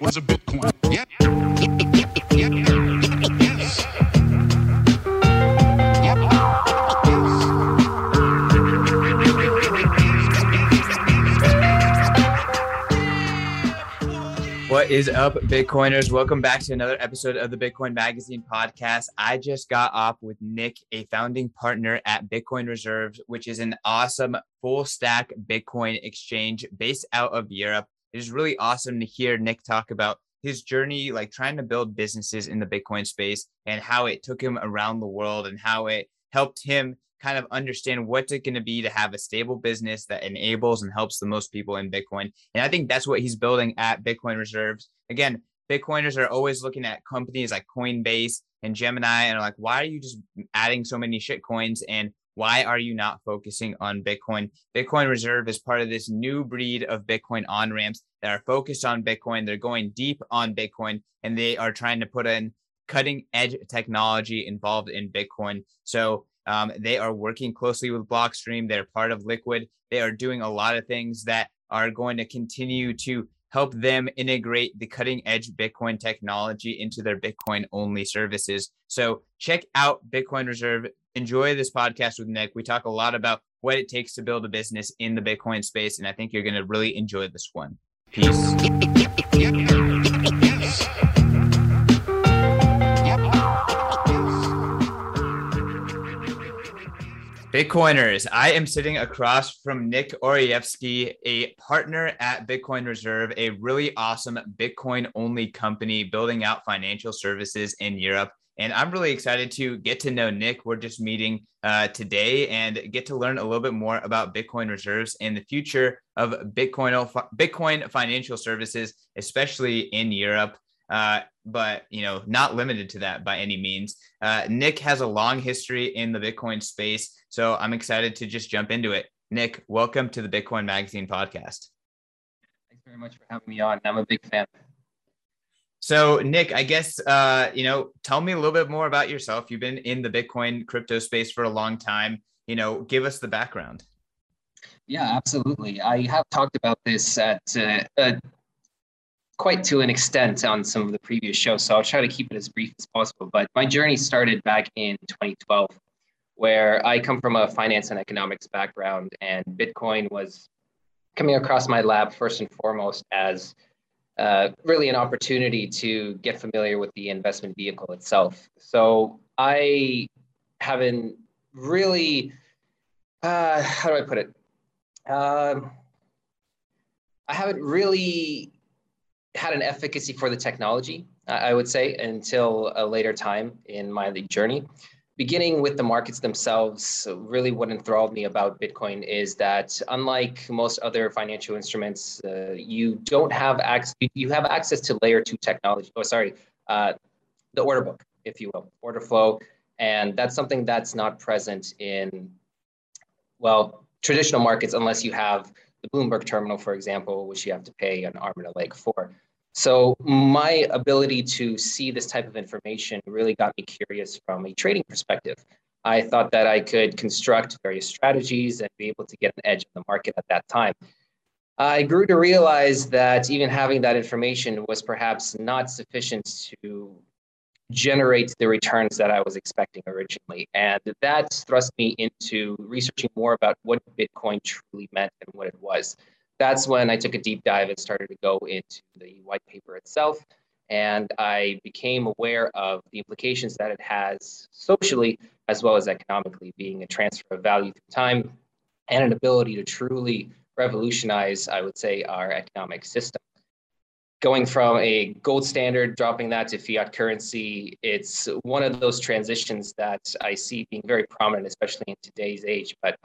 was a Bitcoin. Yeah. What is up, Bitcoiners? Welcome back to another episode of the Bitcoin Magazine podcast. I just got off with Nick, a founding partner at Bitcoin Reserves, which is an awesome full stack Bitcoin exchange based out of Europe. It is really awesome to hear Nick talk about his journey, like trying to build businesses in the Bitcoin space and how it took him around the world and how it helped him kind of understand what's it going to be to have a stable business that enables and helps the most people in Bitcoin. And I think that's what he's building at Bitcoin Reserves. Again, Bitcoiners are always looking at companies like Coinbase and Gemini and are like, why are you just adding so many shit coins? And why are you not focusing on Bitcoin? Bitcoin Reserve is part of this new breed of Bitcoin on ramps that are focused on Bitcoin. They're going deep on Bitcoin and they are trying to put in cutting edge technology involved in Bitcoin. So um, they are working closely with Blockstream. They're part of Liquid. They are doing a lot of things that are going to continue to help them integrate the cutting edge Bitcoin technology into their Bitcoin only services. So check out Bitcoin Reserve. Enjoy this podcast with Nick. We talk a lot about what it takes to build a business in the Bitcoin space, and I think you're going to really enjoy this one. Peace. Bitcoiners, I am sitting across from Nick Orievsky, a partner at Bitcoin Reserve, a really awesome Bitcoin only company building out financial services in Europe. And I'm really excited to get to know Nick. We're just meeting uh, today and get to learn a little bit more about Bitcoin reserves and the future of Bitcoin, Bitcoin financial services, especially in Europe. Uh, but you know, not limited to that by any means. Uh, Nick has a long history in the Bitcoin space. So I'm excited to just jump into it. Nick, welcome to the Bitcoin Magazine podcast. Thanks very much for having me on. I'm a big fan. So, Nick, I guess uh, you know, tell me a little bit more about yourself. You've been in the Bitcoin crypto space for a long time. You know, give us the background. Yeah, absolutely. I have talked about this at uh, uh, quite to an extent on some of the previous shows, so I'll try to keep it as brief as possible. But my journey started back in 2012 where I come from a finance and economics background, and Bitcoin was coming across my lab first and foremost as uh, really an opportunity to get familiar with the investment vehicle itself. So I haven't really, uh, how do I put it? Um, I haven't really had an efficacy for the technology, I would say, until a later time in my journey beginning with the markets themselves, really what enthralled me about Bitcoin is that unlike most other financial instruments, uh, you don't have access, you have access to layer two technology. Oh, sorry, uh, the order book, if you will, order flow. And that's something that's not present in, well, traditional markets unless you have the Bloomberg terminal, for example, which you have to pay an arm and a leg for. So my ability to see this type of information really got me curious from a trading perspective. I thought that I could construct various strategies and be able to get an edge in the market at that time. I grew to realize that even having that information was perhaps not sufficient to generate the returns that I was expecting originally. And that thrust me into researching more about what Bitcoin truly meant and what it was that's when I took a deep dive and started to go into the white paper itself. And I became aware of the implications that it has socially as well as economically, being a transfer of value through time and an ability to truly revolutionize, I would say, our economic system. Going from a gold standard, dropping that to fiat currency, it's one of those transitions that I see being very prominent, especially in today's age. But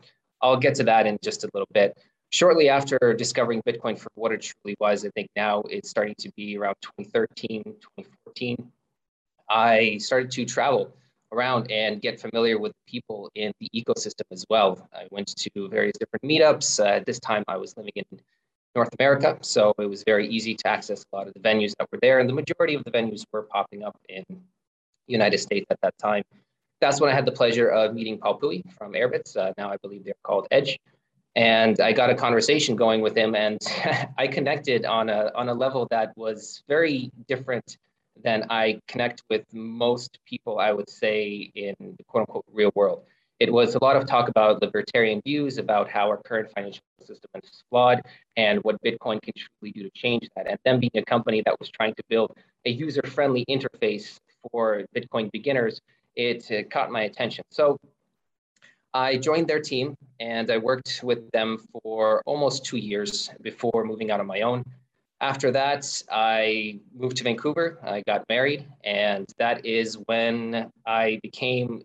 I'll get to that in just a little bit shortly after discovering Bitcoin for what it truly was, I think now it's starting to be around 2013, 2014. I started to travel around and get familiar with people in the ecosystem as well. I went to various different meetups. Uh, at this time, I was living in North America, so it was very easy to access a lot of the venues that were there, and the majority of the venues were popping up in the United States at that time. That's when I had the pleasure of meeting Paul Puey from Airbitz. Uh, now I believe they're called Edge and I got a conversation going with him, and I connected on a on a level that was very different than I connect with most people. I would say in the quote unquote real world. It was a lot of talk about libertarian views about how our current financial system is flawed and what Bitcoin can truly do to change that. And them being a company that was trying to build a user-friendly interface for Bitcoin beginners, it, it caught my attention. So I joined their team and I worked with them for almost two years before moving out on my own. After that, I moved to Vancouver. I got married, and that is when I became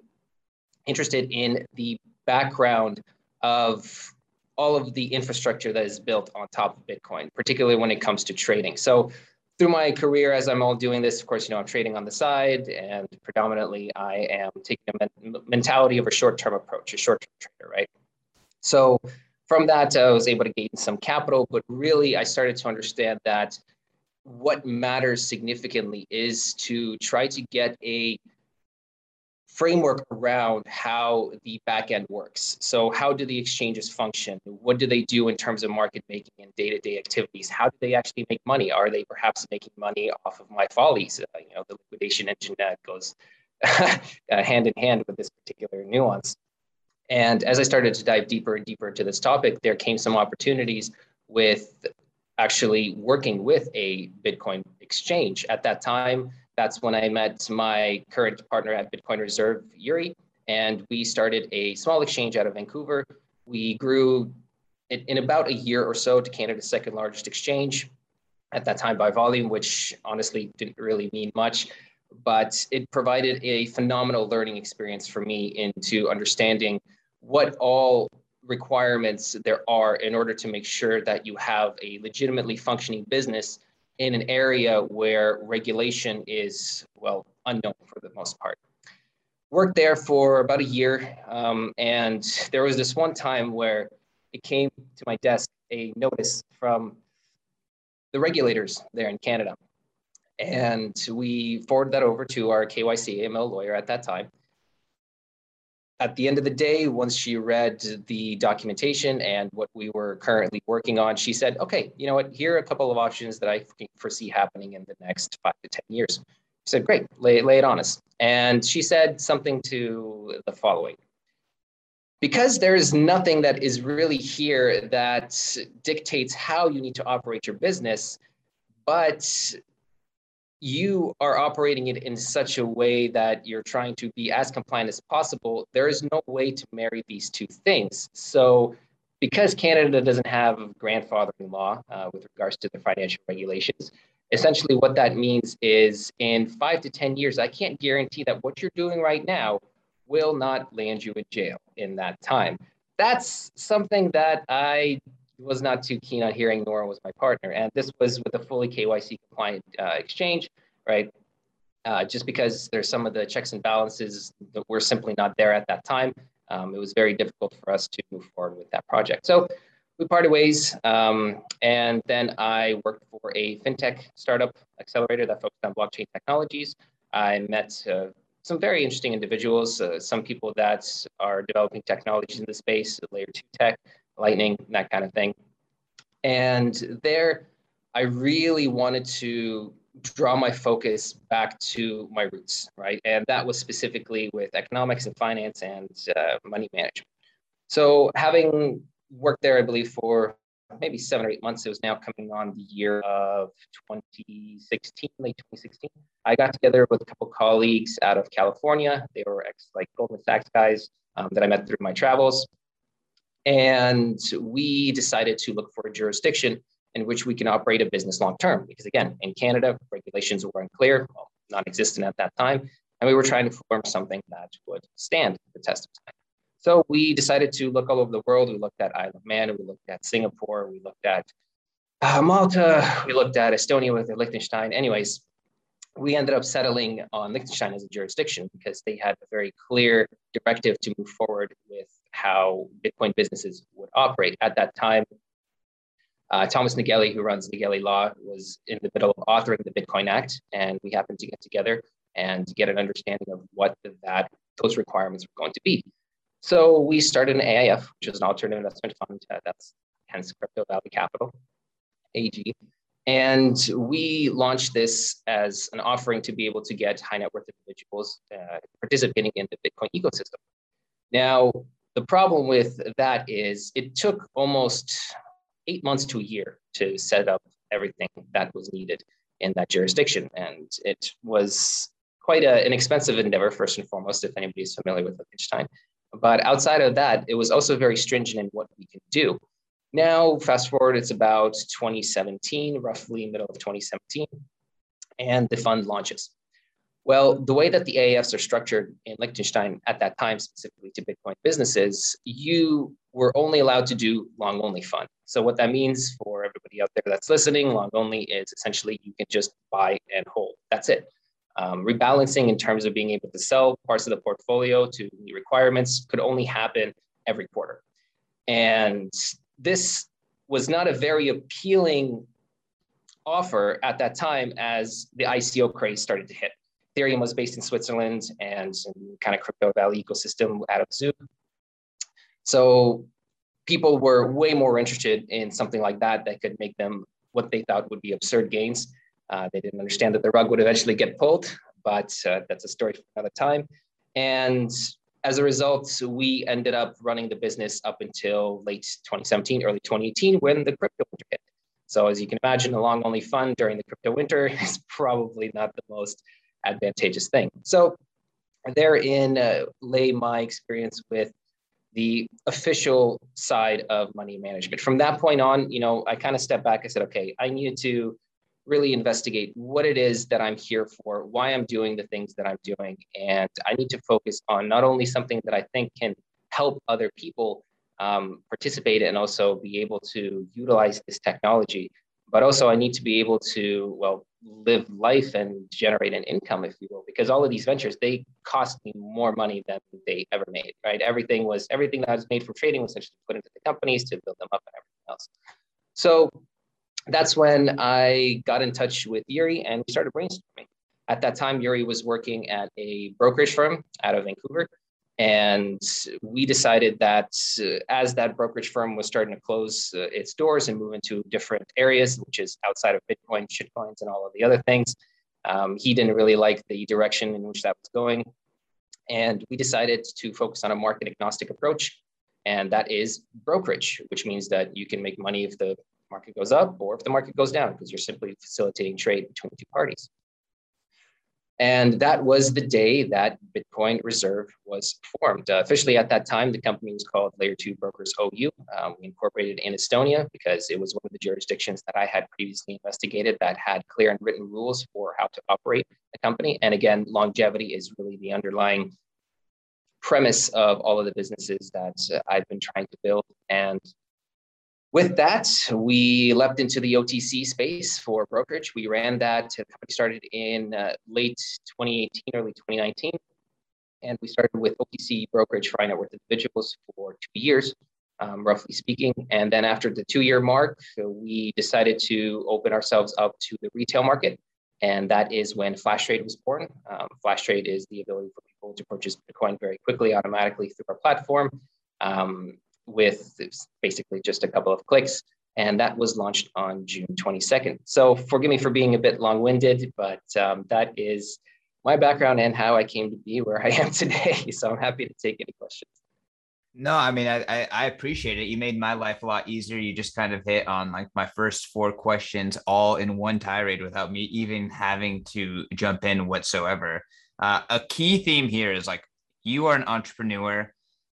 interested in the background of all of the infrastructure that is built on top of Bitcoin, particularly when it comes to trading. So through my career, as I'm all doing this, of course, you know, I'm trading on the side, and predominantly I am taking a men- mentality of a short-term approach, a short-term trader, right? So from that, I was able to gain some capital, but really, I started to understand that what matters significantly is to try to get a framework around how the backend works. So how do the exchanges function? What do they do in terms of market making and day-to-day activities? How do they actually make money? Are they perhaps making money off of my follies? Uh, you know, the liquidation engine that goes uh, hand in hand with this particular nuance. And as I started to dive deeper and deeper into this topic, there came some opportunities with actually working with a Bitcoin exchange. At that time, that's when I met my current partner at Bitcoin Reserve, Yuri, and we started a small exchange out of Vancouver. We grew in, in about a year or so to Canada's second largest exchange at that time by volume, which honestly didn't really mean much, but it provided a phenomenal learning experience for me into understanding what all requirements there are in order to make sure that you have a legitimately functioning business in an area where regulation is, well, unknown for the most part. Worked there for about a year, um, and there was this one time where it came to my desk a notice from the regulators there in Canada. And we forwarded that over to our KYC AML lawyer at that time at the end of the day, once she read the documentation and what we were currently working on, she said, okay, you know what, here are a couple of options that I foresee happening in the next five to 10 years. She said, great, lay, lay it on us. And she said something to the following. Because there is nothing that is really here that dictates how you need to operate your business, but you are operating it in such a way that you're trying to be as compliant as possible, there is no way to marry these two things. So, because Canada doesn't have grandfathering law uh, with regards to the financial regulations, essentially what that means is in five to 10 years, I can't guarantee that what you're doing right now will not land you in jail in that time. That's something that I was not too keen on hearing, nor was my partner. And this was with a fully KYC compliant uh, exchange, right? Uh, just because there's some of the checks and balances that were simply not there at that time, um, it was very difficult for us to move forward with that project. So we parted ways, um, and then I worked for a fintech startup accelerator that focused on blockchain technologies. I met uh, some very interesting individuals, uh, some people that are developing technologies in the space, layer two tech, lightning, that kind of thing. And there, I really wanted to draw my focus back to my roots, right? And that was specifically with economics and finance and uh, money management. So, having worked there, I believe, for maybe seven or eight months, it was now coming on the year of 2016, late 2016. I got together with a couple colleagues out of California. They were ex like Goldman Sachs guys um, that I met through my travels. And we decided to look for a jurisdiction in which we can operate a business long term. Because again, in Canada, regulations were unclear, well, non existent at that time. And we were trying to form something that would stand the test of time. So we decided to look all over the world. We looked at Isle of Man, we looked at Singapore, we looked at uh, Malta, we looked at Estonia with Liechtenstein. Anyways, we ended up settling on Liechtenstein as a jurisdiction because they had a very clear directive to move forward with how Bitcoin businesses would operate. At that time, uh, Thomas Nägele, who runs Nägele Law, was in the middle of authoring the Bitcoin Act, and we happened to get together and get an understanding of what that those requirements were going to be. So we started an AIF, which is an alternative investment fund. Uh, that's hence Crypto Valley Capital, AG. And we launched this as an offering to be able to get high net worth individuals uh, participating in the Bitcoin ecosystem. Now, the problem with that is it took almost eight months to a year to set up everything that was needed in that jurisdiction. And it was quite a, an expensive endeavor, first and foremost, if anybody's familiar with Liechtenstein. But outside of that, it was also very stringent in what we could do. Now, fast forward, it's about 2017, roughly middle of 2017, and the fund launches. Well, the way that the AIFs are structured in Liechtenstein at that time, specifically to Bitcoin businesses, you were only allowed to do long only fund. So, what that means for everybody out there that's listening, long only is essentially you can just buy and hold. That's it. Um, rebalancing in terms of being able to sell parts of the portfolio to meet requirements could only happen every quarter. And this was not a very appealing offer at that time as the ICO craze started to hit. Ethereum was based in Switzerland and kind of crypto valley ecosystem out of Zug. So people were way more interested in something like that that could make them what they thought would be absurd gains. Uh, they didn't understand that the rug would eventually get pulled, but uh, that's a story for another time. And as a result, we ended up running the business up until late 2017, early 2018, when the crypto winter hit. So as you can imagine, a long only fund during the crypto winter is probably not the most advantageous thing. So therein uh, lay my experience with the official side of money management. From that point on, you know, I kind of stepped back. I said, okay, I needed to really investigate what it is that I'm here for, why I'm doing the things that I'm doing. And I need to focus on not only something that I think can help other people um, participate and also be able to utilize this technology, but also I need to be able to, well, live life and generate an income, if you will, because all of these ventures, they cost me more money than they ever made, right? Everything was, everything that was made from trading was essentially put into the companies to build them up and everything else. So that's when I got in touch with Yuri and we started brainstorming. At that time, Yuri was working at a brokerage firm out of Vancouver. And we decided that uh, as that brokerage firm was starting to close uh, its doors and move into different areas, which is outside of Bitcoin, shitcoins, and all of the other things, um, he didn't really like the direction in which that was going. And we decided to focus on a market agnostic approach. And that is brokerage, which means that you can make money if the market goes up or if the market goes down, because you're simply facilitating trade between two parties. And that was the day that Bitcoin Reserve was formed. Uh, officially at that time, the company was called Layer 2 Brokers OU. Um, we incorporated in Estonia because it was one of the jurisdictions that I had previously investigated that had clear and written rules for how to operate a company. And again, longevity is really the underlying premise of all of the businesses that uh, I've been trying to build. And with that, we leapt into the OTC space for brokerage. We ran that. The company started in uh, late 2018, early 2019. And we started with OTC brokerage for high net worth individuals for two years, um, roughly speaking. And then after the two year mark, we decided to open ourselves up to the retail market. And that is when Flash Trade was born. Um, Flash Trade is the ability for people to purchase Bitcoin very quickly, automatically through our platform. Um, with basically just a couple of clicks. And that was launched on June 22nd. So forgive me for being a bit long winded, but um, that is my background and how I came to be where I am today. So I'm happy to take any questions. No, I mean, I, I appreciate it. You made my life a lot easier. You just kind of hit on like my first four questions all in one tirade without me even having to jump in whatsoever. Uh, a key theme here is like you are an entrepreneur.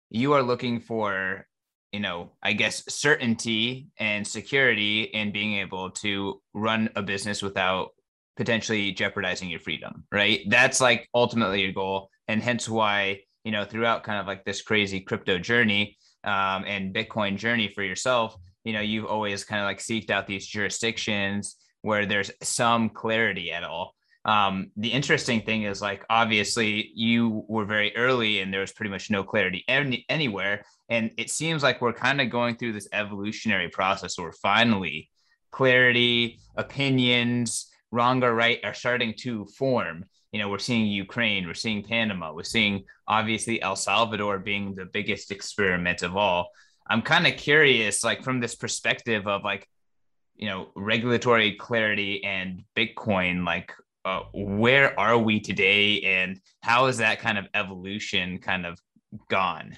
You are looking for you know, I guess certainty and security in being able to run a business without potentially jeopardizing your freedom, right? That's like ultimately your goal. And hence why, you know, throughout kind of like this crazy crypto journey um, and Bitcoin journey for yourself, you know, you've always kind of like seeked out these jurisdictions where there's some clarity at all. Um, the interesting thing is like obviously you were very early and there was pretty much no clarity any, anywhere and it seems like we're kind of going through this evolutionary process where finally clarity opinions wrong or right are starting to form you know, we're seeing Ukraine, we're seeing Panama, we're seeing obviously El Salvador being the biggest experiment of all. I'm kind of curious, like from this perspective of like, you know, regulatory clarity and Bitcoin, like uh, where are we today and how is that kind of evolution kind of gone?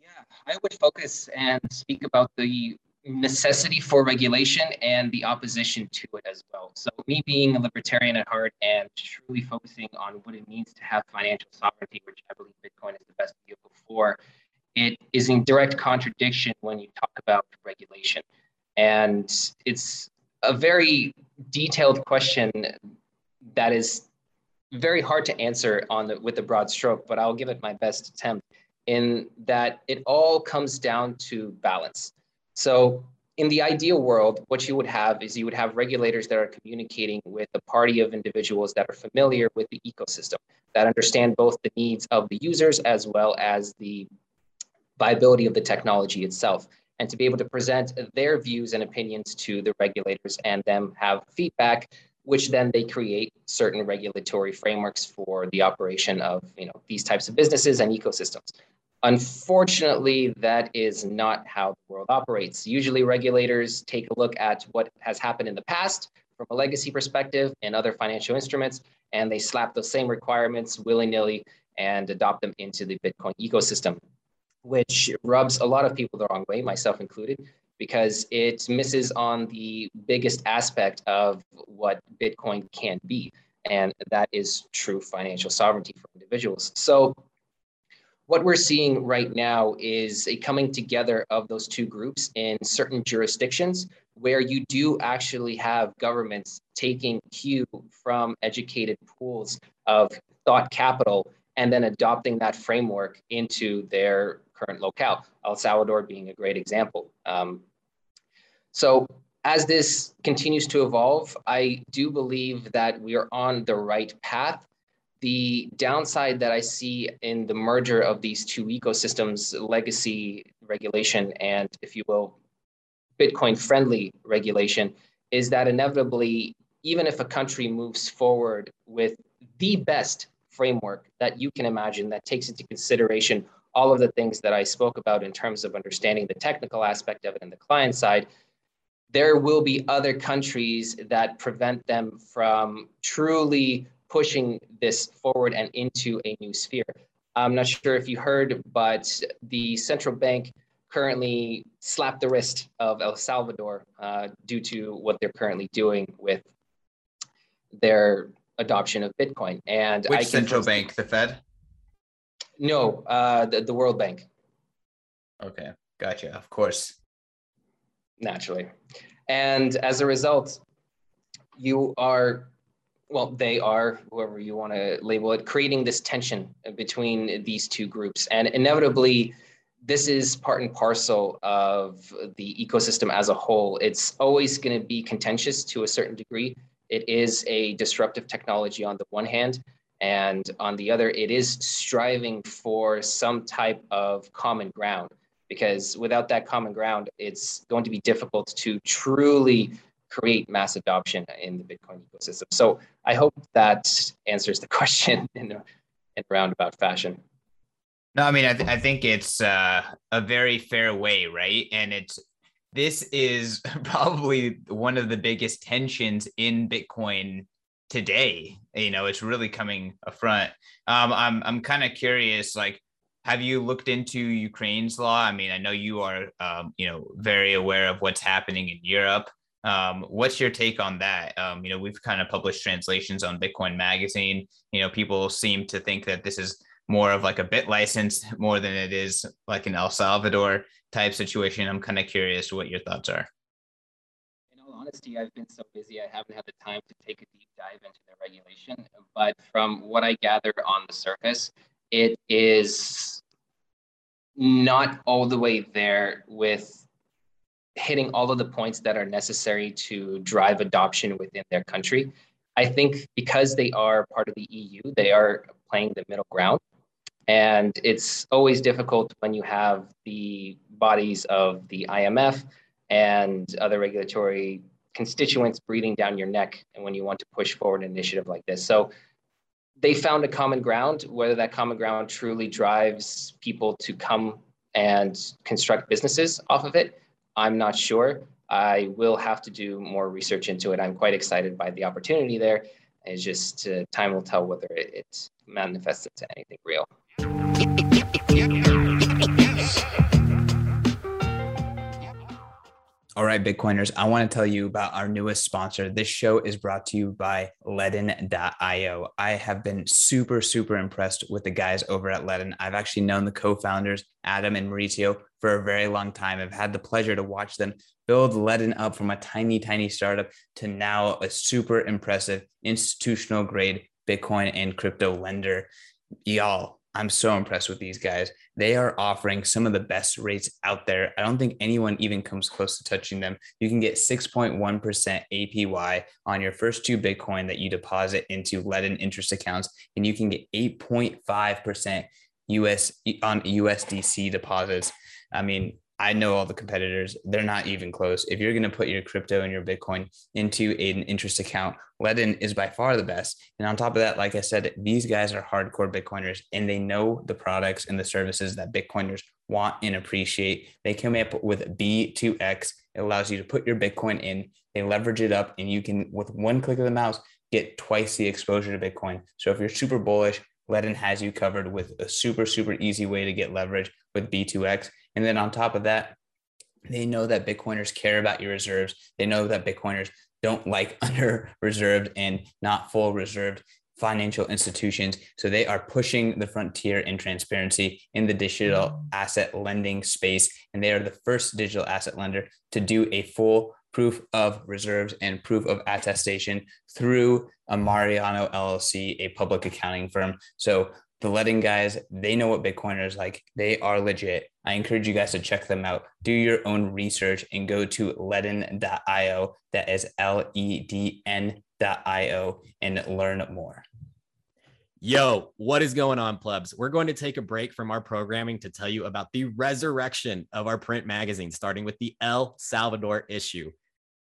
Yeah, I would focus and speak about the necessity for regulation and the opposition to it as well. So, me being a libertarian at heart and truly focusing on what it means to have financial sovereignty, which I believe Bitcoin is the best vehicle for, it is in direct contradiction when you talk about regulation. And it's a very detailed question that is very hard to answer on the, with a broad stroke, but I'll give it my best attempt in that it all comes down to balance. So in the ideal world, what you would have is you would have regulators that are communicating with a party of individuals that are familiar with the ecosystem, that understand both the needs of the users as well as the viability of the technology itself, and to be able to present their views and opinions to the regulators and them have feedback, which then they create certain regulatory frameworks for the operation of you know these types of businesses and ecosystems. Unfortunately, that is not how the world operates. Usually, regulators take a look at what has happened in the past from a legacy perspective and other financial instruments, and they slap those same requirements willy nilly and adopt them into the Bitcoin ecosystem, which rubs a lot of people the wrong way, myself included, because it misses on the biggest aspect of what Bitcoin can be, and that is true financial sovereignty for individuals. So, what we're seeing right now is a coming together of those two groups in certain jurisdictions where you do actually have governments taking cue from educated pools of thought capital and then adopting that framework into their current locale. El Salvador being a great example. Um, so as this continues to evolve, I do believe that we are on the right path the downside that I see in the merger of these two ecosystems, legacy regulation and, if you will, Bitcoin friendly regulation, is that inevitably, even if a country moves forward with the best framework that you can imagine that takes into consideration all of the things that I spoke about in terms of understanding the technical aspect of it and the client side, there will be other countries that prevent them from truly pushing this forward and into a new sphere. I'm not sure if you heard, but the central bank currently slapped the wrist of El Salvador uh, due to what they're currently doing with their adoption of Bitcoin. And which central bank? The Fed? No, uh, the, the World Bank. Okay, gotcha. Of course. Naturally. And as a result, you are well, they are, whoever you want to label it, creating this tension between these two groups. And inevitably, this is part and parcel of the ecosystem as a whole. It's always going to be contentious to a certain degree. It is a disruptive technology on the one hand, and on the other, it is striving for some type of common ground. Because without that common ground, it's going to be difficult to truly create mass adoption in the Bitcoin ecosystem. So I hope that answers the question in a, in a roundabout fashion. No, I mean, I, th- I think it's uh, a very fair way, right? And it's this is probably one of the biggest tensions in Bitcoin today. You know, it's really coming front. Um, I'm I'm kind of curious, like, have you looked into Ukraine's law? I mean, I know you are, um, you know, very aware of what's happening in Europe. Um, what's your take on that? Um, you know, we've kind of published translations on Bitcoin Magazine. You know, people seem to think that this is more of like a BitLicense more than it is like an El Salvador type situation. I'm kind of curious what your thoughts are. Honesty, I've been so busy, I haven't had the time to take a deep dive into the regulation. But from what I gather on the surface, it is not all the way there with hitting all of the points that are necessary to drive adoption within their country. I think because they are part of the EU, they are playing the middle ground. And it's always difficult when you have the bodies of the IMF and other regulatory constituents breathing down your neck and when you want to push forward an initiative like this. So they found a common ground. Whether that common ground truly drives people to come and construct businesses off of it, I'm not sure. I will have to do more research into it. I'm quite excited by the opportunity there. It's just uh, time will tell whether it, it manifests into anything real. All right, Bitcoiners, I want to tell you about our newest sponsor. This show is brought to you by Ledn.io. I have been super, super impressed with the guys over at Ledn. I've actually known the co founders, Adam and Mauricio, for a very long time. I've had the pleasure to watch them build Ledn up from a tiny, tiny startup to now a super impressive institutional grade Bitcoin and crypto lender. Y'all, I'm so impressed with these guys. They are offering some of the best rates out there. I don't think anyone even comes close to touching them. You can get 6.1% APY on your first two Bitcoin that you deposit into Ledn interest accounts, and you can get 8.5% US on USDC deposits. I mean, I know all the competitors. They're not even close. If you're going to put your crypto and your Bitcoin into an interest account, Ledn is by far the best. And on top of that, like I said, these guys are hardcore Bitcoiners and they know the products and the services that Bitcoiners want and appreciate. They come up with B2X. It allows you to put your Bitcoin in, they leverage it up, and you can, with one click of the mouse, get twice the exposure to Bitcoin. So if you're super bullish, Ledn has you covered with a super, super easy way to get leverage with B2X. And then on top of that, they know that Bitcoiners care about your reserves. They know that Bitcoiners don't like under reserved and not full reserved financial institutions. So they are pushing the frontier in transparency in the digital asset lending space. And they are the first digital asset lender to do a full proof of reserves and proof of attestation through Armanino LLC, a public accounting firm. So the Ledn guys, they know what Bitcoiners like. They are legit. I encourage you guys to check them out. Do your own research and go to ledn.io. That is L E D N.io and learn more. Yo, what is going on, plebs? We're going to take a break from our programming to tell you about the resurrection of our print magazine, starting with the El Salvador issue.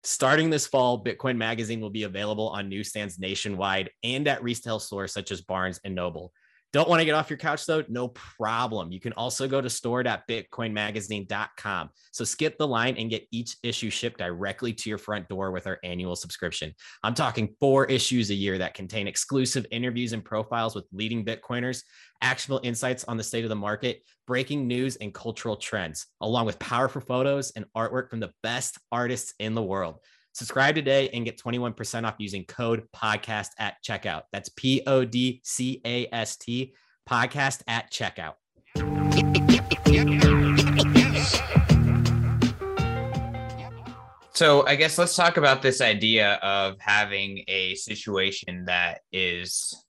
Starting this fall, Bitcoin Magazine will be available on newsstands nationwide and at retail stores such as Barnes and Noble. Don't want to get off your couch though? No problem. You can also go to store.bitcoinmagazine.com. So skip the line and get each issue shipped directly to your front door with our annual subscription. I'm talking four issues a year that contain exclusive interviews and profiles with leading Bitcoiners, actionable insights on the state of the market, breaking news and cultural trends, along with powerful photos and artwork from the best artists in the world. Subscribe today and get 21% off using code podcast at checkout. That's P O D C A S T podcast at checkout. So, I guess let's talk about this idea of having a situation that is,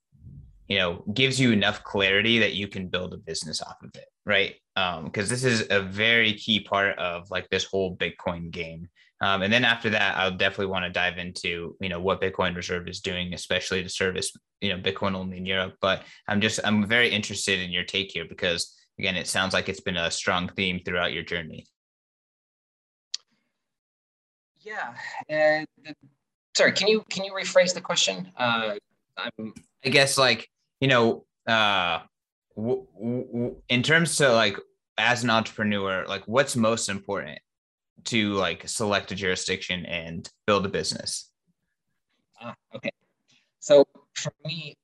you know, gives you enough clarity that you can build a business off of it, right? Because um, this is a very key part of like this whole Bitcoin game um, and then after that, I'll definitely want to dive into, you know, what Bitcoin Reserve is doing, especially to service, you know, Bitcoin only in Europe. But I'm just, I'm very interested in your take here because again, it sounds like it's been a strong theme throughout your journey. Yeah. And sorry, can you, can you rephrase the question? Uh, I'm, I guess like, you know, uh, w- w- in terms to like, as an entrepreneur, like what's most important to like select a jurisdiction and build a business? Ah, okay. So for me,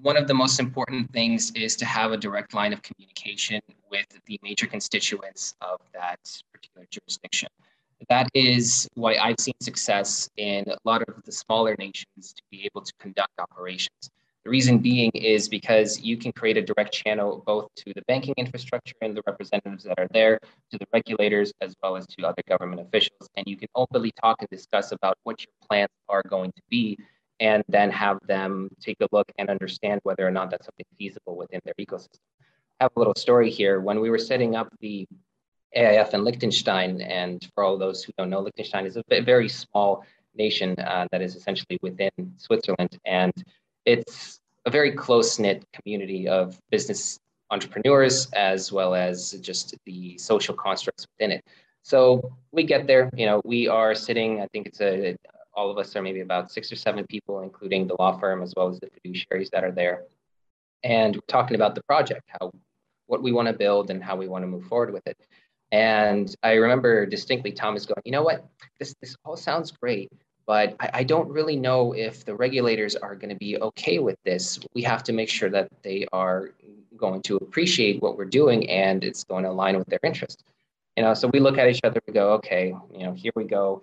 one of the most important things is to have a direct line of communication with the major constituents of that particular jurisdiction. That is why I've seen success in a lot of the smaller nations to be able to conduct operations. The reason being is because you can create a direct channel both to the banking infrastructure and the representatives that are there, to the regulators, as well as to other government officials. And you can openly talk and discuss about what your plans are going to be, and then have them take a look and understand whether or not that's something feasible within their ecosystem. I have a little story here. When we were setting up the AIF in Liechtenstein, and for all those who don't know, Liechtenstein is a very small nation uh, that is essentially within Switzerland. And it's a very close knit community of business entrepreneurs as well as just the social constructs within it. So we get there, you know, we are sitting, I think it's a, all of us are maybe about six or seven people, including the law firm as well as the fiduciaries that are there. And we're talking about the project, how, what we want to build and how we want to move forward with it. And I remember distinctly Thomas going, you know what, this, this all sounds great, but I, I don't really know if the regulators are going to be okay with this. We have to make sure that they are going to appreciate what we're doing and it's going to align with their interest. You know, so we look at each other, we go, okay, you know, here we go.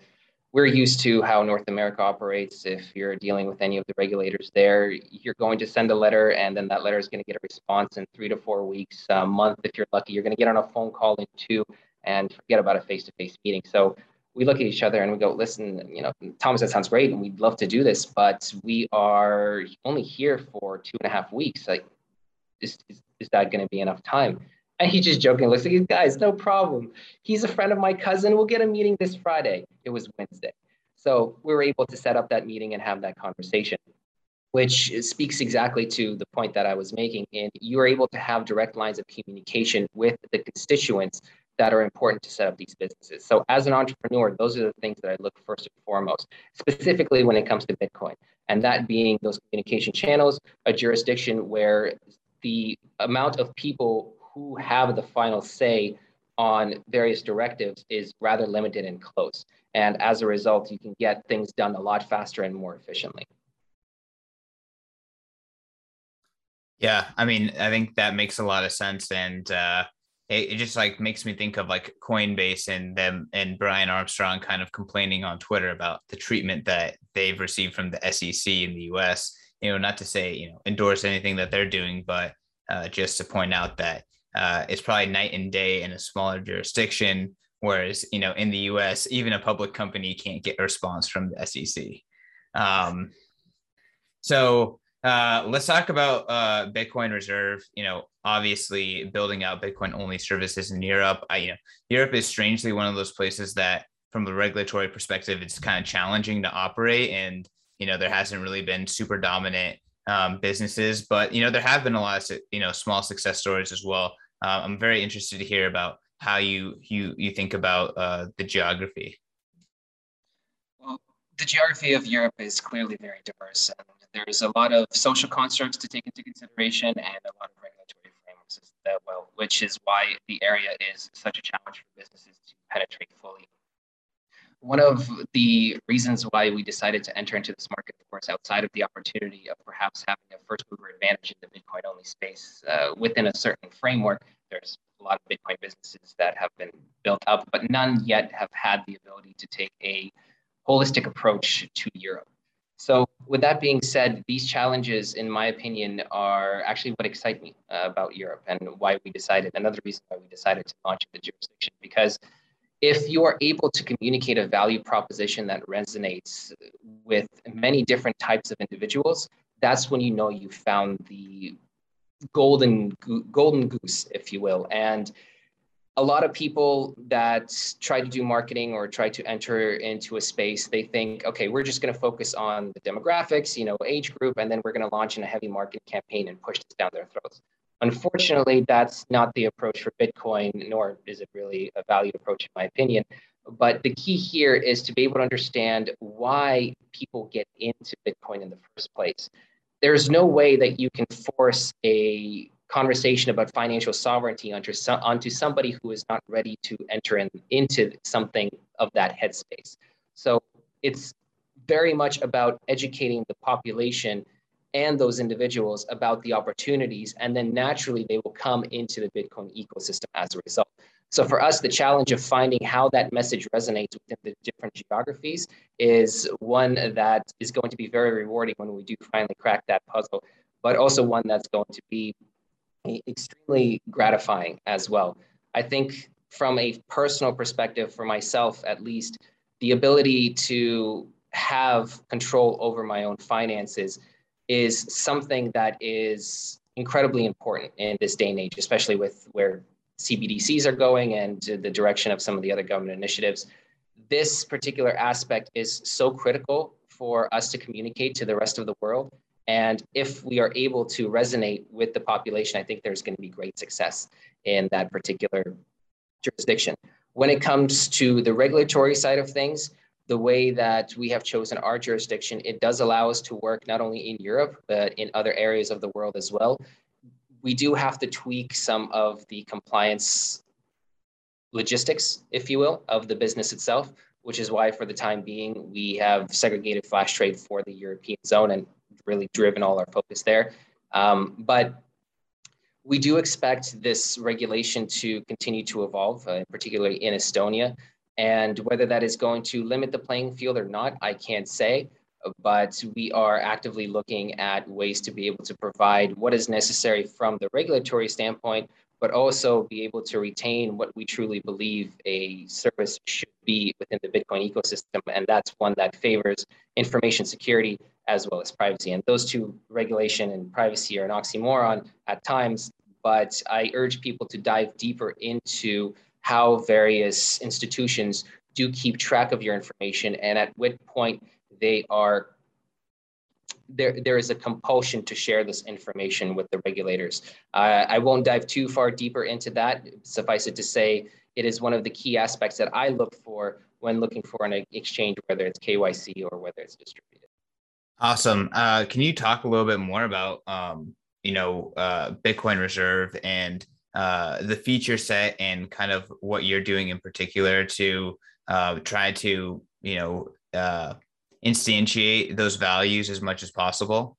We're used to how North America operates. If you're dealing with any of the regulators there, you're going to send a letter, and then that letter is going to get a response in three to four weeks, a month if you're lucky. You're going to get on a phone call in two, and forget about a face-to-face meeting. So we look at each other and we go, listen, you know, Thomas, that sounds great, and we'd love to do this, but we are only here for two and a half weeks. Like, is, is, is that going to be enough time? And he just joking looks like, guys, no problem. He's a friend of my cousin. We'll get a meeting this Friday. It was Wednesday. So we were able to set up that meeting and have that conversation, which speaks exactly to the point that I was making. And you are able to have direct lines of communication with the constituents that are important to set up these businesses. So as an entrepreneur, those are the things that I look first and foremost, specifically when it comes to Bitcoin. And that being those communication channels, a jurisdiction where the amount of people who have the final say on various directives is rather limited and close. And as a result, you can get things done a lot faster and more efficiently. Yeah, I mean, I think that makes a lot of sense. And uh, it, it just like makes me think of like Coinbase and them and Brian Armstrong kind of complaining on Twitter about the treatment that they've received from the SEC in the US. You know, not to say, you know, endorse anything that they're doing, but uh, just to point out that uh, it's probably night and day in a smaller jurisdiction. Whereas, you know, in the US, even a public company can't get a response from the SEC. Um, so uh, let's talk about uh, Bitcoin Reserve. You know, obviously building out Bitcoin only services in Europe. I, you know, Europe is strangely one of those places that, from a regulatory perspective, it's kind of challenging to operate. And, you know, there hasn't really been super dominant um, businesses, but you know there have been a lot of you know small success stories as well. Uh, I'm very interested to hear about how you you you think about uh, the geography. Well, the geography of Europe is clearly very diverse, and there's a lot of social constructs to take into consideration and a lot of regulatory frameworks as well, which is why the area is such a challenge for businesses to penetrate fully one of the reasons why we decided to enter into this market, of course, outside of the opportunity of perhaps having a first mover advantage in the Bitcoin only space uh, within a certain framework, there's a lot of Bitcoin businesses that have been built up, but none yet have had the ability to take a holistic approach to Europe. So, with that being said, these challenges, in my opinion, are actually what excite me uh, about Europe and why we decided, another reason why we decided to launch the jurisdiction, because if you are able to communicate a value proposition that resonates with many different types of individuals, that's when you know you found the golden golden goose, if you will. And a lot of people that try to do marketing or try to enter into a space, they think, okay, we're just going to focus on the demographics, you know, age group, and then we're going to launch in a heavy marketing campaign and push this down their throats. Unfortunately, that's not the approach for Bitcoin, nor is it really a valued approach, in my opinion. But the key here is to be able to understand why people get into Bitcoin in the first place. There's no way that you can force a conversation about financial sovereignty onto, onto somebody who is not ready to enter in, into something of that headspace. So it's very much about educating the population and those individuals about the opportunities, and then naturally they will come into the Bitcoin ecosystem as a result. So for us, the challenge of finding how that message resonates within the different geographies is one that is going to be very rewarding when we do finally crack that puzzle, but also one that's going to be extremely gratifying as well. I think from a personal perspective, for myself at least, the ability to have control over my own finances is something that is incredibly important in this day and age, especially with where CBDCs are going and the direction of some of the other government initiatives. This particular aspect is so critical for us to communicate to the rest of the world. And if we are able to resonate with the population, I think there's going to be great success in that particular jurisdiction. When it comes to the regulatory side of things, the way that we have chosen our jurisdiction, it does allow us to work not only in Europe, but in other areas of the world as well. We do have to tweak some of the compliance logistics, if you will, of the business itself, which is why for the time being, we have segregated flash trade for the European zone and really driven all our focus there. Um, but we do expect this regulation to continue to evolve, uh, particularly in Estonia. And whether that is going to limit the playing field or not, I can't say. But we are actively looking at ways to be able to provide what is necessary from the regulatory standpoint, but also be able to retain what we truly believe a service should be within the Bitcoin ecosystem. And that's one that favors information security as well as privacy. And those two, regulation and privacy, are an oxymoron at times. But I urge people to dive deeper into how various institutions do keep track of your information and at what point they are there, there is a compulsion to share this information with the regulators. Uh, I won't dive too far deeper into that. Suffice it to say, it is one of the key aspects that I look for when looking for an exchange, whether it's KYC or whether it's distributed. Awesome. Uh, can you talk a little bit more about, um, you know, uh, Bitcoin Reserve and uh, the feature set and kind of what you're doing in particular to uh, try to, you know, uh, instantiate those values as much as possible?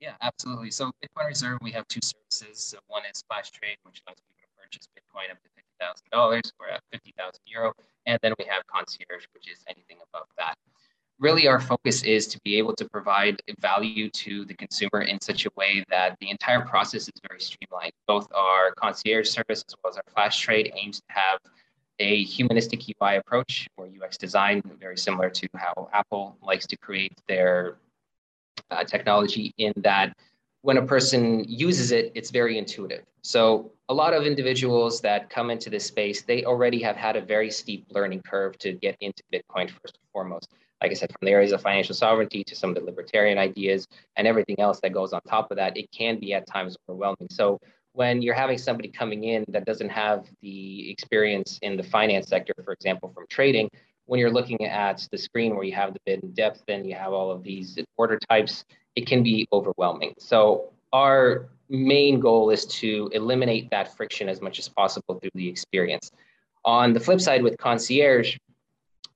Yeah, absolutely. So Bitcoin Reserve, we have two services. So one is Flash Trade, which allows people to purchase Bitcoin up to fifty thousand dollars or at fifty thousand euro, and then we have Concierge, which is anything above that. Really, our focus is to be able to provide value to the consumer in such a way that the entire process is very streamlined. Both our concierge service as well as our flash trade aims to have a humanistic UI approach or UX design, very similar to how Apple likes to create their uh, technology, in that when a person uses it, it's very intuitive. So a lot of individuals that come into this space, they already have had a very steep learning curve to get into Bitcoin first and foremost. Like I said, from the areas of financial sovereignty to some of the libertarian ideas and everything else that goes on top of that, it can be at times overwhelming. So when you're having somebody coming in that doesn't have the experience in the finance sector, for example, from trading, when you're looking at the screen where you have the bid and depth and you have all of these order types, it can be overwhelming. So our main goal is to eliminate that friction as much as possible through the experience. On the flip side with concierge,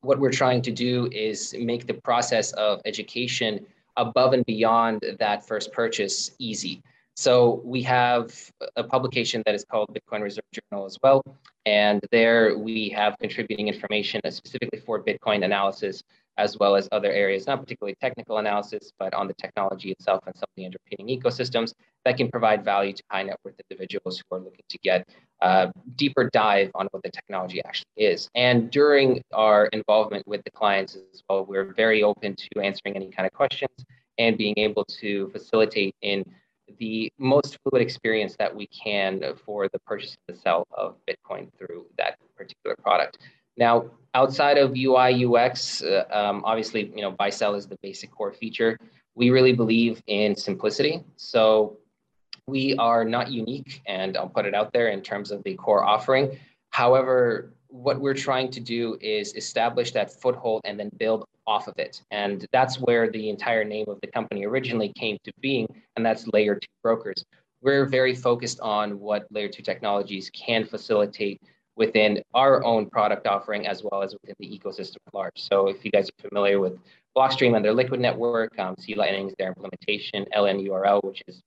what we're trying to do is make the process of education above and beyond that first purchase easy. So we have a publication that is called Bitcoin Reserve Journal as well. And there we have contributing information specifically for Bitcoin analysis, as well as other areas, not particularly technical analysis, but on the technology itself and some of the underpinning ecosystems that can provide value to high net worth individuals who are looking to get a deeper dive on what the technology actually is. And during our involvement with the clients as well, we're very open to answering any kind of questions and being able to facilitate in the most fluid experience that we can for the purchase and the sell of Bitcoin through that particular product. Now, outside of UI UX, uh, um, obviously, you know, buy sell is the basic core feature. We really believe in simplicity. So we are not unique, and I'll put it out there in terms of the core offering. However, what we're trying to do is establish that foothold and then build off of it. And that's where the entire name of the company originally came to being, and that's Layer 2 Brokers. We're very focused on what Layer 2 technologies can facilitate within our own product offering as well as within the ecosystem at large. So if you guys are familiar with Blockstream and their Liquid network, um, C-Lightning's their implementation, LNURL, which is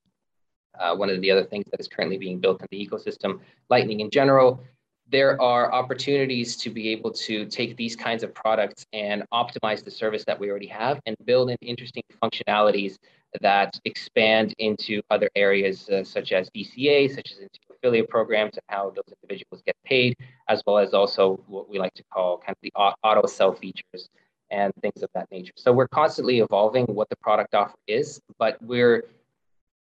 uh, one of the other things that is currently being built in the ecosystem, Lightning in general, there are opportunities to be able to take these kinds of products and optimize the service that we already have and build in interesting functionalities that expand into other areas uh, such as DCA, such as into affiliate programs and how those individuals get paid, as well as also what we like to call kind of the auto sell features and things of that nature. So we're constantly evolving what the product offer is, but we're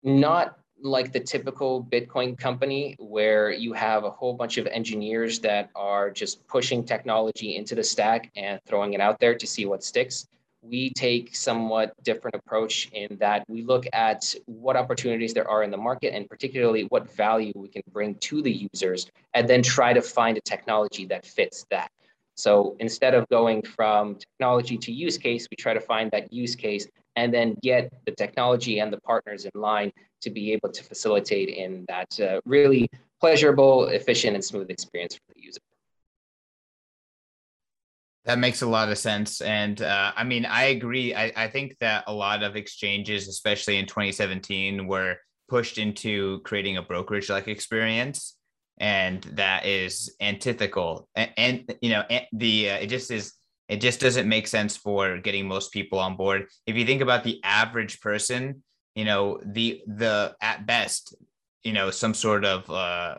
not like the typical Bitcoin company where you have a whole bunch of engineers that are just pushing technology into the stack and throwing it out there to see what sticks. We take somewhat different approach in that we look at what opportunities there are in the market and particularly what value we can bring to the users and then try to find a technology that fits that. So instead of going from technology to use case we try to find that use case and then get the technology and the partners in line to be able to facilitate in that uh, really pleasurable efficient and smooth experience for the user that makes a lot of sense. And uh, I mean, I agree. I, I think that a lot of exchanges, especially in 2017, were pushed into creating a brokerage like experience. And that is antithetical. And, and you know, the uh, it just is it just doesn't make sense for getting most people on board. If you think about the average person, you know, the the at best, you know, some sort of uh,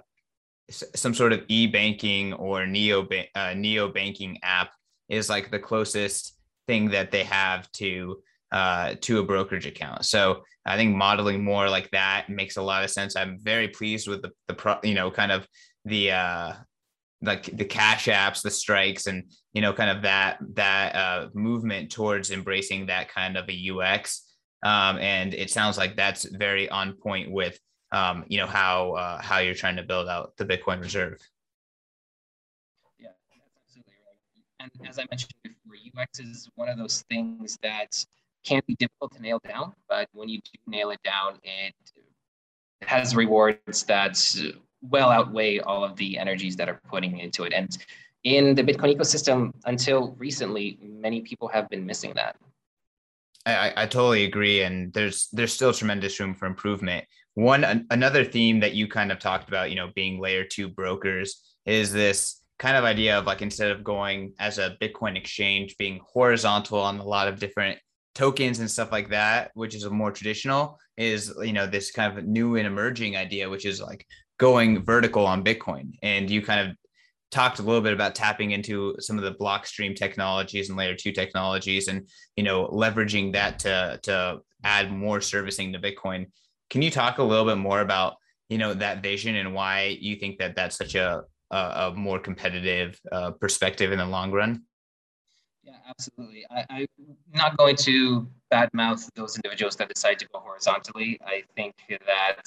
some sort of e-banking or neo uh, neo banking app is like the closest thing that they have to uh, to a brokerage account. So I think modeling more like that makes a lot of sense. I'm very pleased with the the pro, you know kind of the uh, like the cash apps, the strikes, and you know kind of that that uh, movement towards embracing that kind of a UX. Um, and it sounds like that's very on point with um, you know how uh, how you're trying to build out the Bitcoin reserve. And as I mentioned before, UX is one of those things that can be difficult to nail down, but when you do nail it down, it has rewards that well outweigh all of the energies that are putting into it. And in the Bitcoin ecosystem, until recently, many people have been missing that. I, I totally agree, and there's there's still tremendous room for improvement. One an, another theme that you kind of talked about, you know, being layer two brokers, is this kind of idea of like instead of going as a Bitcoin exchange, being horizontal on a lot of different tokens and stuff like that, which is a more traditional, is you know this kind of new and emerging idea, which is like going vertical on Bitcoin. And you kind of talked a little bit about tapping into some of the blockstream technologies and layer two technologies, and you know leveraging that to to add more servicing to Bitcoin. Can you talk a little bit more about you know that vision and why you think that that's such a a, a more competitive uh, perspective in the long run? Yeah, absolutely. I, I'm not going to badmouth those individuals that decide to go horizontally. I think that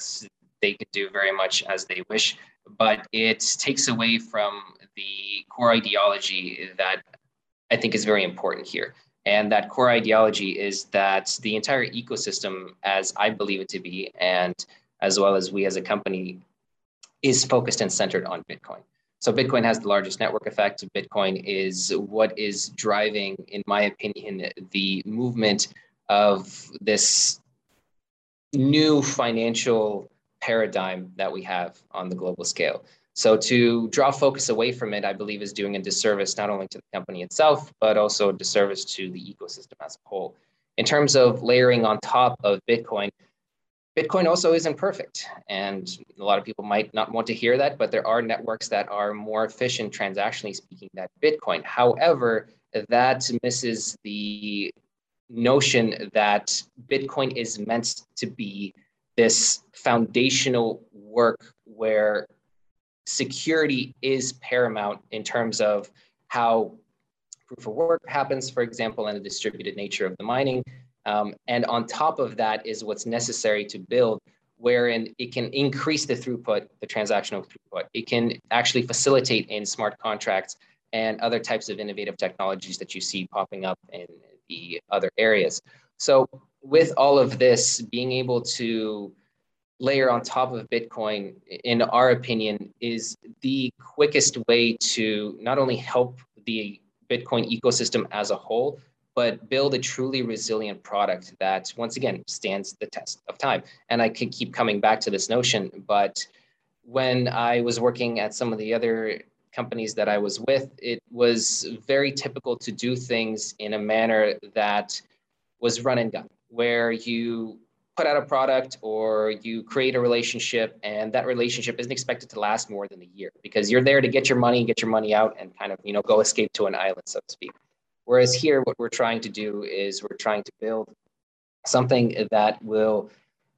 they could do very much as they wish, but it takes away from the core ideology that I think is very important here. And that core ideology is that the entire ecosystem, as I believe it to be, and as well as we as a company, is focused and centered on Bitcoin. So Bitcoin has the largest network effect. Bitcoin is what is driving, in my opinion, the movement of this new financial paradigm that we have on the global scale. So to draw focus away from it, I believe is doing a disservice not only to the company itself, but also a disservice to the ecosystem as a whole. In terms of layering on top of Bitcoin, Bitcoin also isn't perfect. And a lot of people might not want to hear that, but there are networks that are more efficient, transactionally speaking, than Bitcoin. However, that misses the notion that Bitcoin is meant to be this foundational work where security is paramount in terms of how proof of work happens, for example, and the distributed nature of the mining, um, and on top of that is what's necessary to build, wherein it can increase the throughput, the transactional throughput. It can actually facilitate in smart contracts and other types of innovative technologies that you see popping up in the other areas. So with all of this, being able to layer on top of Bitcoin, in our opinion, is the quickest way to not only help the Bitcoin ecosystem as a whole, but build a truly resilient product that once again stands the test of time. And i could keep coming back to this notion but when i was working at some of the other companies that i was with it was very typical to do things in a manner that was run and gun where you put out a product or you create a relationship and that relationship isn't expected to last more than a year because you're there to get your money get your money out and kind of you know go escape to an island so to speak Whereas here, what we're trying to do is we're trying to build something that will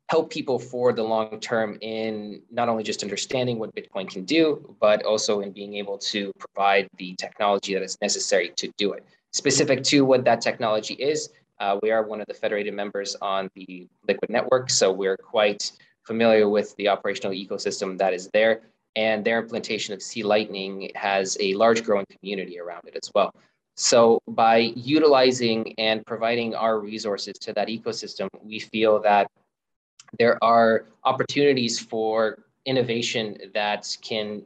help people for the long term in not only just understanding what Bitcoin can do, but also in being able to provide the technology that is necessary to do it. specific to what that technology is, uh, we are one of the federated members on the Liquid Network, so we're quite familiar with the operational ecosystem that is there. And their implementation of C Lightning has a large growing community around it as well. So by utilizing and providing our resources to that ecosystem, we feel that there are opportunities for innovation that can,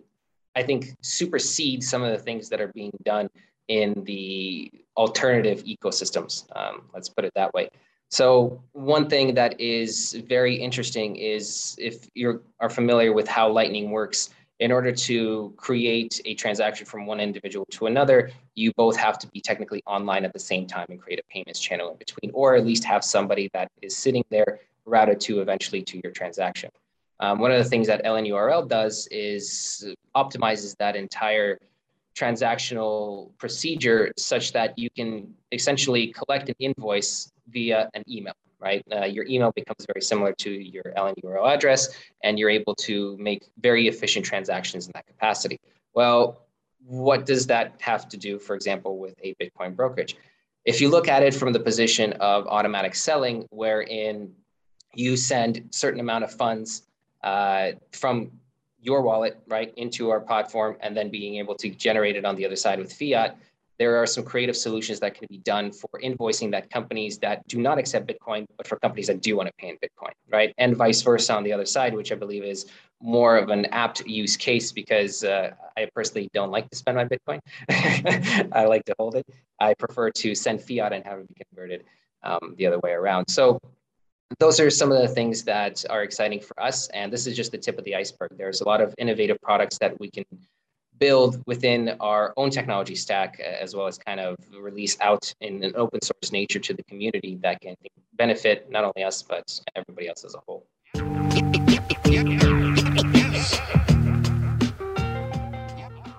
I think, supersede some of the things that are being done in the alternative ecosystems. Um, let's put it that way. So one thing that is very interesting is if you are familiar with how Lightning works, in order to create a transaction from one individual to another, you both have to be technically online at the same time and create a payments channel in between, or at least have somebody that is sitting there routed to eventually to your transaction. Um, one of the things that LNURL does is optimizes that entire transactional procedure such that you can essentially collect an invoice via an email, right? Uh, your email becomes very similar to your LN URL address, and you're able to make very efficient transactions in that capacity. Well, what does that have to do, for example, with a Bitcoin brokerage? If you look at it from the position of automatic selling, wherein you send certain amount of funds uh, from your wallet right into our platform and then being able to generate it on the other side with fiat there are some creative solutions that can be done for invoicing that companies that do not accept bitcoin but for companies that do want to pay in bitcoin right and vice versa on the other side which i believe is more of an apt use case because uh, i personally don't like to spend my bitcoin i like to hold it i prefer to send fiat and have it be converted um, the other way around so those are some of the things that are exciting for us. And this is just the tip of the iceberg. There's a lot of innovative products that we can build within our own technology stack, as well as kind of release out in an open source nature to the community that can benefit not only us, but everybody else as a whole.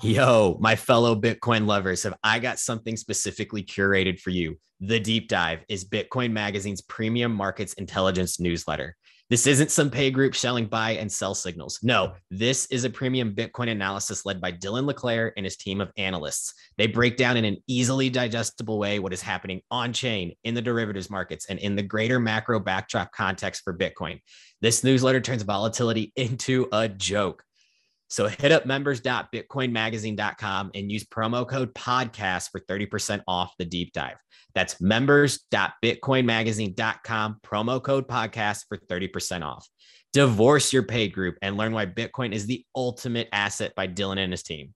Yo, my fellow Bitcoin lovers, have I got something specifically curated for you? The Deep Dive is Bitcoin Magazine's premium markets intelligence newsletter. This isn't some pay group selling buy and sell signals. No, this is a premium Bitcoin analysis led by Dylan LeClaire and his team of analysts. They break down in an easily digestible way what is happening on chain, in the derivatives markets, and in the greater macro backdrop context for Bitcoin. This newsletter turns volatility into a joke. So hit up members.bitcoinmagazine.com and use promo code podcast for 30% off the deep dive. That's members.bitcoinmagazine.com, promo code podcast for 30% off. Divorce your paid group and learn why Bitcoin is the ultimate asset by Dylan and his team.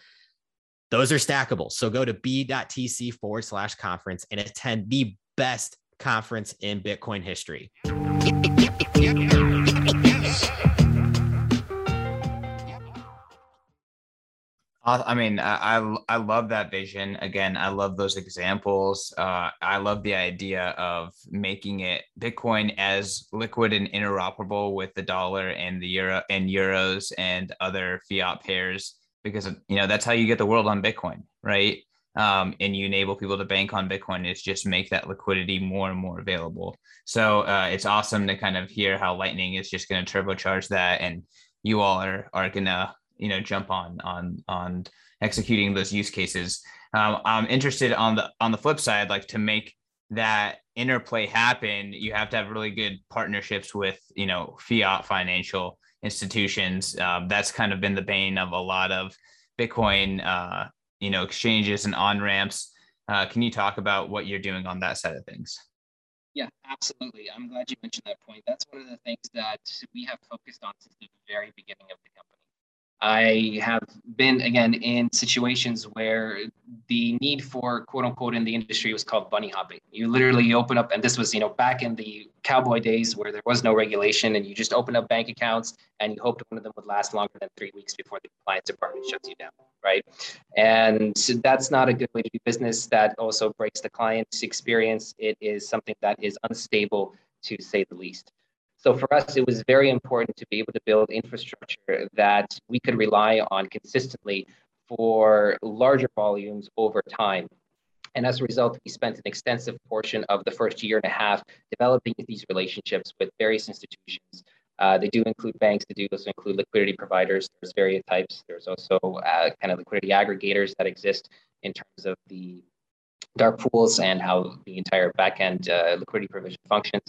Those are stackable. So go to b.tc forward slash conference and attend the best conference in Bitcoin history. I mean, I, I love that vision. Again, I love those examples. Uh, I love the idea of making it Bitcoin as liquid and interoperable with the dollar and the euro and euros and other fiat pairs because you know that's how you get the world on Bitcoin, right? Um, and you enable people to bank on Bitcoin is just make that liquidity more and more available. So uh, it's awesome to kind of hear how Lightning is just going to turbocharge that, and you all are are gonna you know jump on on on executing those use cases. Um, I'm interested on the on the flip side, like to make that interplay happen, you have to have really good partnerships with you know fiat financial institutions. Uh, that's kind of been the bane of a lot of Bitcoin, uh, you know, exchanges and on ramps. Uh, can you talk about what you're doing on that side of things? Yeah, absolutely. I'm glad you mentioned that point. That's one of the things that we have focused on since the very beginning of the company. I have been again in situations where the need for quote unquote in the industry was called bunny hopping. You literally open up, and this was you know back in the cowboy days where there was no regulation, and you just open up bank accounts and you hoped one of them would last longer than three weeks before the compliance department shuts you down, right? And so that's not a good way to do business. That also breaks the client's experience. It is something that is unstable to say the least. So for us, it was very important to be able to build infrastructure that we could rely on consistently for larger volumes over time. And as a result, we spent an extensive portion of the first year and a half developing these relationships with various institutions. Uh, they do include banks, they do also include liquidity providers. There's various types. There's also uh, kind of liquidity aggregators that exist in terms of the dark pools and how the entire backend uh, liquidity provision functions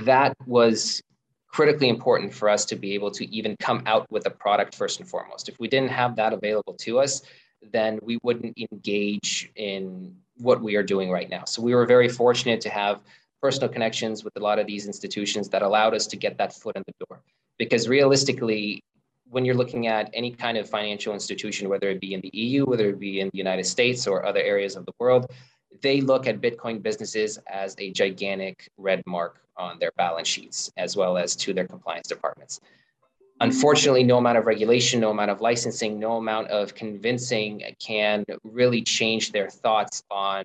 that was critically important for us to be able to even come out with a product first and foremost. If we didn't have that available to us, then we wouldn't engage in what we are doing right now. So we were very fortunate to have personal connections with a lot of these institutions that allowed us to get that foot in the door. Because realistically, when you're looking at any kind of financial institution, whether it be in the EU, whether it be in the United States or other areas of the world, they look at Bitcoin businesses as a gigantic red mark on their balance sheets, as well as to their compliance departments. Unfortunately, no amount of regulation, no amount of licensing, no amount of convincing can really change their thoughts on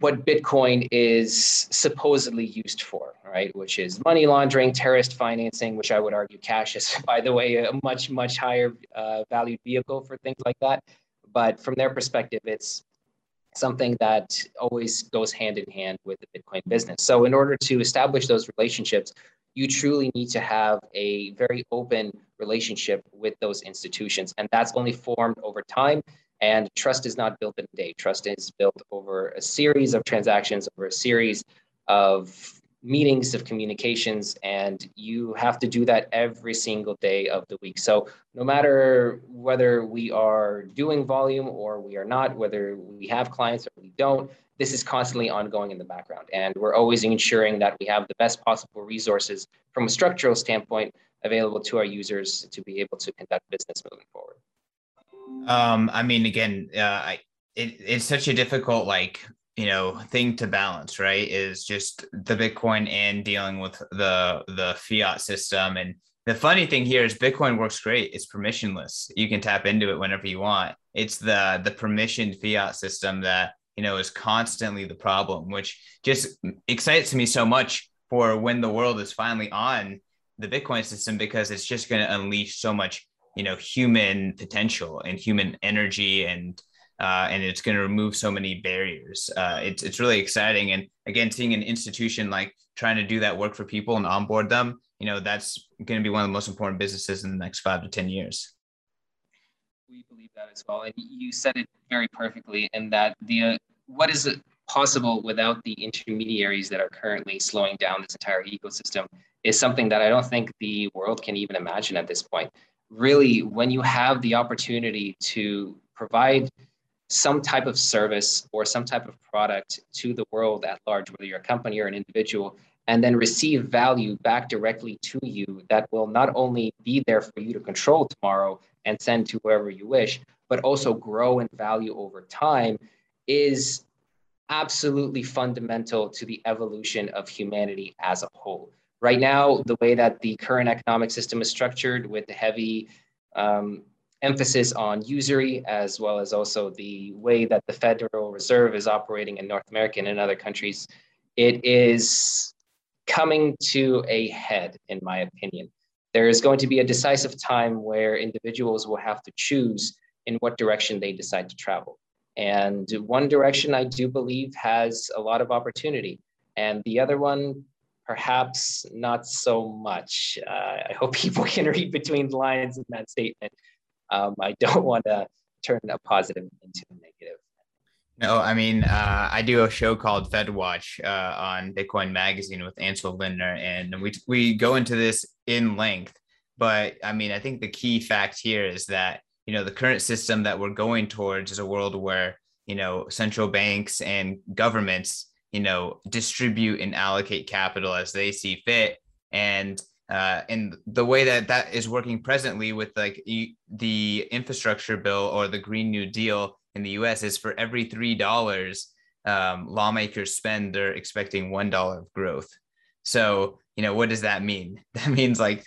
what Bitcoin is supposedly used for, right? Which is money laundering, terrorist financing, which I would argue cash is, by the way, a much, much higher uh, valued vehicle for things like that. But from their perspective, it's something that always goes hand in hand with the Bitcoin business. So, in order to establish those relationships, you truly need to have a very open relationship with those institutions. And that's only formed over time. And trust is not built in a day. Trust is built over a series of transactions, over a series of meetings of communications and you have to do that every single day of the week. So no matter whether we are doing volume or we are not whether we have clients or we don't this is constantly ongoing in the background. And we're always ensuring that we have the best possible resources from a structural standpoint available to our users to be able to conduct business moving forward. Um i mean again uh, I, it, it's such a difficult like you know thing to balance right is just the bitcoin and dealing with the the fiat system. And the funny thing here is bitcoin works great. It's permissionless. You can tap into it whenever you want. It's the the permissioned fiat system that you know is constantly the problem which just excites me so much for when the world is finally on the bitcoin system because it's just going to unleash so much you know human potential and human energy and uh, and it's going to remove so many barriers. Uh, it's it's really exciting, and again, seeing an institution like trying to do that work for people and onboard them, you know, that's going to be one of the most important businesses in the next five to ten years. We believe that as well, and you said it very perfectly. In that the uh, what is possible without the intermediaries that are currently slowing down this entire ecosystem is something that I don't think the world can even imagine at this point. Really, when you have the opportunity to provide some type of service or some type of product to the world at large, whether you're a company or an individual, and then receive value back directly to you that will not only be there for you to control tomorrow and send to whoever you wish, but also grow in value over time is absolutely fundamental to the evolution of humanity as a whole. Right now, the way that the current economic system is structured with the heavy um, emphasis on usury, as well as also the way that the Federal Reserve is operating in North America and in other countries, it is coming to a head, in my opinion. There is going to be a decisive time where individuals will have to choose in what direction they decide to travel. And one direction I do believe has a lot of opportunity, and the other one, perhaps not so much. Uh, I hope people can read between the lines in that statement um, I don't want to turn a positive into a negative. No, I mean, uh, I do a show called Fed Watch uh, on Bitcoin Magazine with Ansel Lindner, and we we go into this in length. But I mean, I think the key fact here is that you know the current system that we're going towards is a world where you know central banks and governments you know distribute and allocate capital as they see fit and uh, and the way that that is working presently with like e- the infrastructure bill or the green new deal in the us is for every three dollars um, lawmakers spend they're expecting one dollar of growth. So you know what does that mean? That means like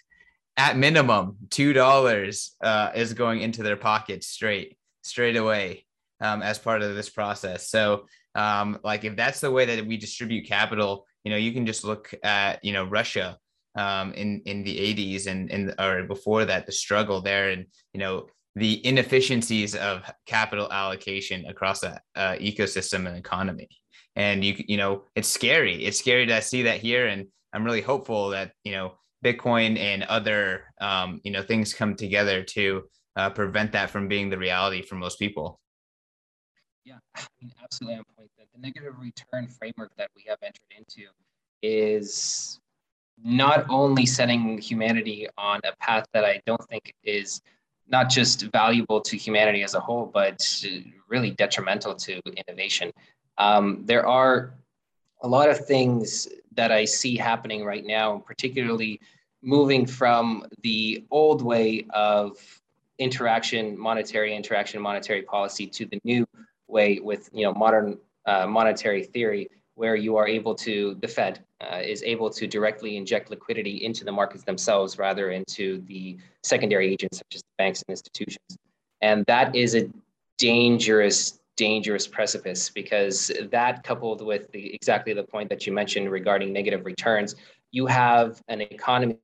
at minimum two dollars uh, is going into their pockets straight straight away um, as part of this process. So um, like if that's the way that we distribute capital you know you can just look at you know russia um, in in the 80s and and or before that the struggle there and you know the inefficiencies of capital allocation across that uh, ecosystem and economy. And you you know it's scary. It's scary to see that here. And i'm really hopeful that you know bitcoin and other um, you know things come together to uh, prevent that from being the reality for most people. Yeah I mean, absolutely on point. That the negative return framework that we have entered into is not only setting humanity on a path that i don't think is not just valuable to humanity as a whole but really detrimental to innovation. Um, there are a lot of things that I see happening right now, particularly moving from the old way of interaction, monetary interaction, monetary policy to the new way with you know modern uh, monetary theory, where you are able to the Fed uh, is able to directly inject liquidity into the markets themselves rather into the secondary agents such as banks and institutions, and that is a dangerous dangerous precipice because that coupled with the exactly the point that you mentioned regarding negative returns you have an economy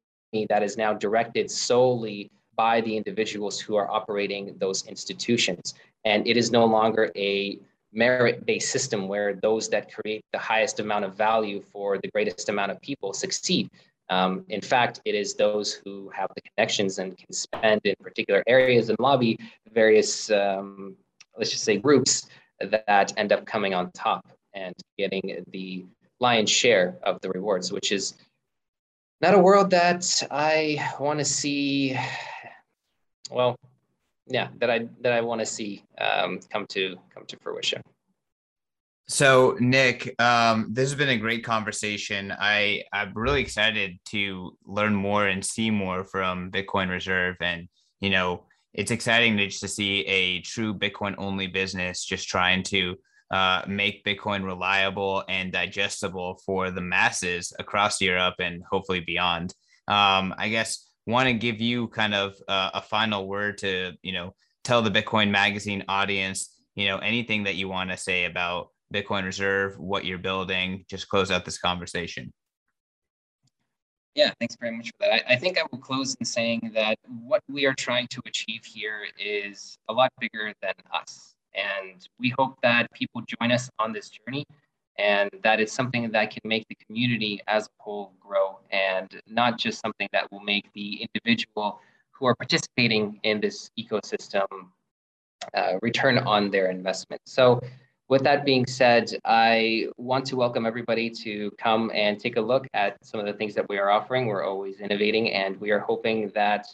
that is now directed solely by the individuals who are operating those institutions. And it is no longer a merit-based system where those that create the highest amount of value for the greatest amount of people succeed um, in fact, it is those who have the connections and can spend in particular areas and lobby various um, let's just say groups that end up coming on top and getting the lion's share of the rewards, which is not a world that I want to see. Well, yeah, that I that I want to see um, come to come to fruition. So, Nick, um, this has been a great conversation. I I'm really excited to learn more and see more from Bitcoin Reserve, and you know, it's exciting to just to see a true Bitcoin only business just trying to uh, make Bitcoin reliable and digestible for the masses across Europe and hopefully beyond. Um, I guess want to give you kind of uh, a final word to you know tell the Bitcoin Magazine audience you know anything that you want to say about Bitcoin Reserve, what you're building. Just close out this conversation. Yeah, thanks very much for that. I, I, think I will close in saying that what we are trying to achieve here is a lot bigger than us. And we hope that people join us on this journey and that is something that can make the community as a whole grow and not just something that will make the individual who are participating in this ecosystem uh, return on their investment. So with that being said, I want to welcome everybody to come and take a look at some of the things that we are offering. We're always innovating, and we are hoping that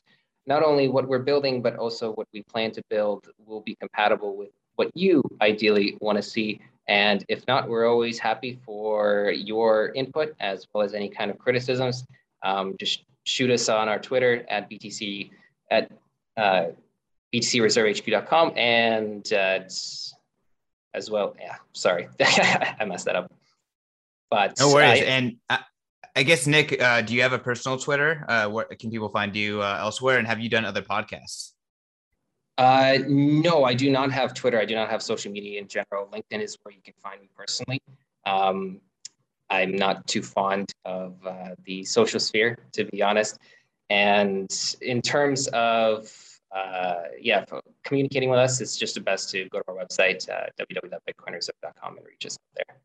not only what we're building, but also what we plan to build will be compatible with what you ideally want to see. And if not, we're always happy for your input as well as any kind of criticisms. Um, just shoot us on our Twitter at BTC at uh, btcreservehq.com and uh, as well. Yeah, sorry, I messed that up. But no worries. I, and I, I, guess Nick, uh, do you have a personal Twitter? Uh, where can people find you uh, elsewhere? And have you done other podcasts? Uh, no, I do not have Twitter. I do not have social media in general. LinkedIn is where you can find me personally. Um, I'm not too fond of uh, the social sphere, to be honest. And in terms of uh, yeah, communicating with us, it's just the best to go to our website, uh, and reach us there.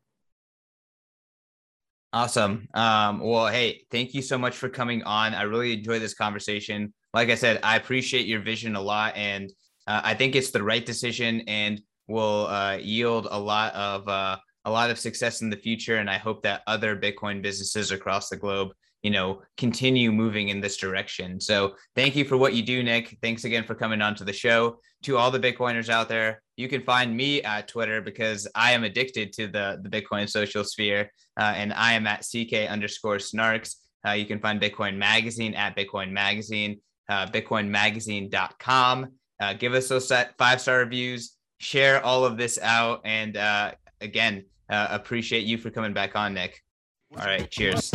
Awesome. Um, well, hey, thank you so much for coming on. I really enjoyed this conversation. Like I said, I appreciate your vision a lot, and uh, I think it's the right decision and will uh, yield a lot of uh, a lot of success in the future. And I hope that other Bitcoin businesses across the globe you know, continue moving in this direction. So thank you for what you do, Nick. Thanks again for coming on to the show. To all the Bitcoiners out there, you can find me at Twitter because I am addicted to the, the Bitcoin social sphere. Uh, and I am at CK underscore snarks. Uh, you can find Bitcoin Magazine at Bitcoin Magazine, uh, bitcoinmagazine.com. Uh, give us those five star reviews, share all of this out. And uh, again, uh, appreciate you for coming back on, Nick. All right. Cheers.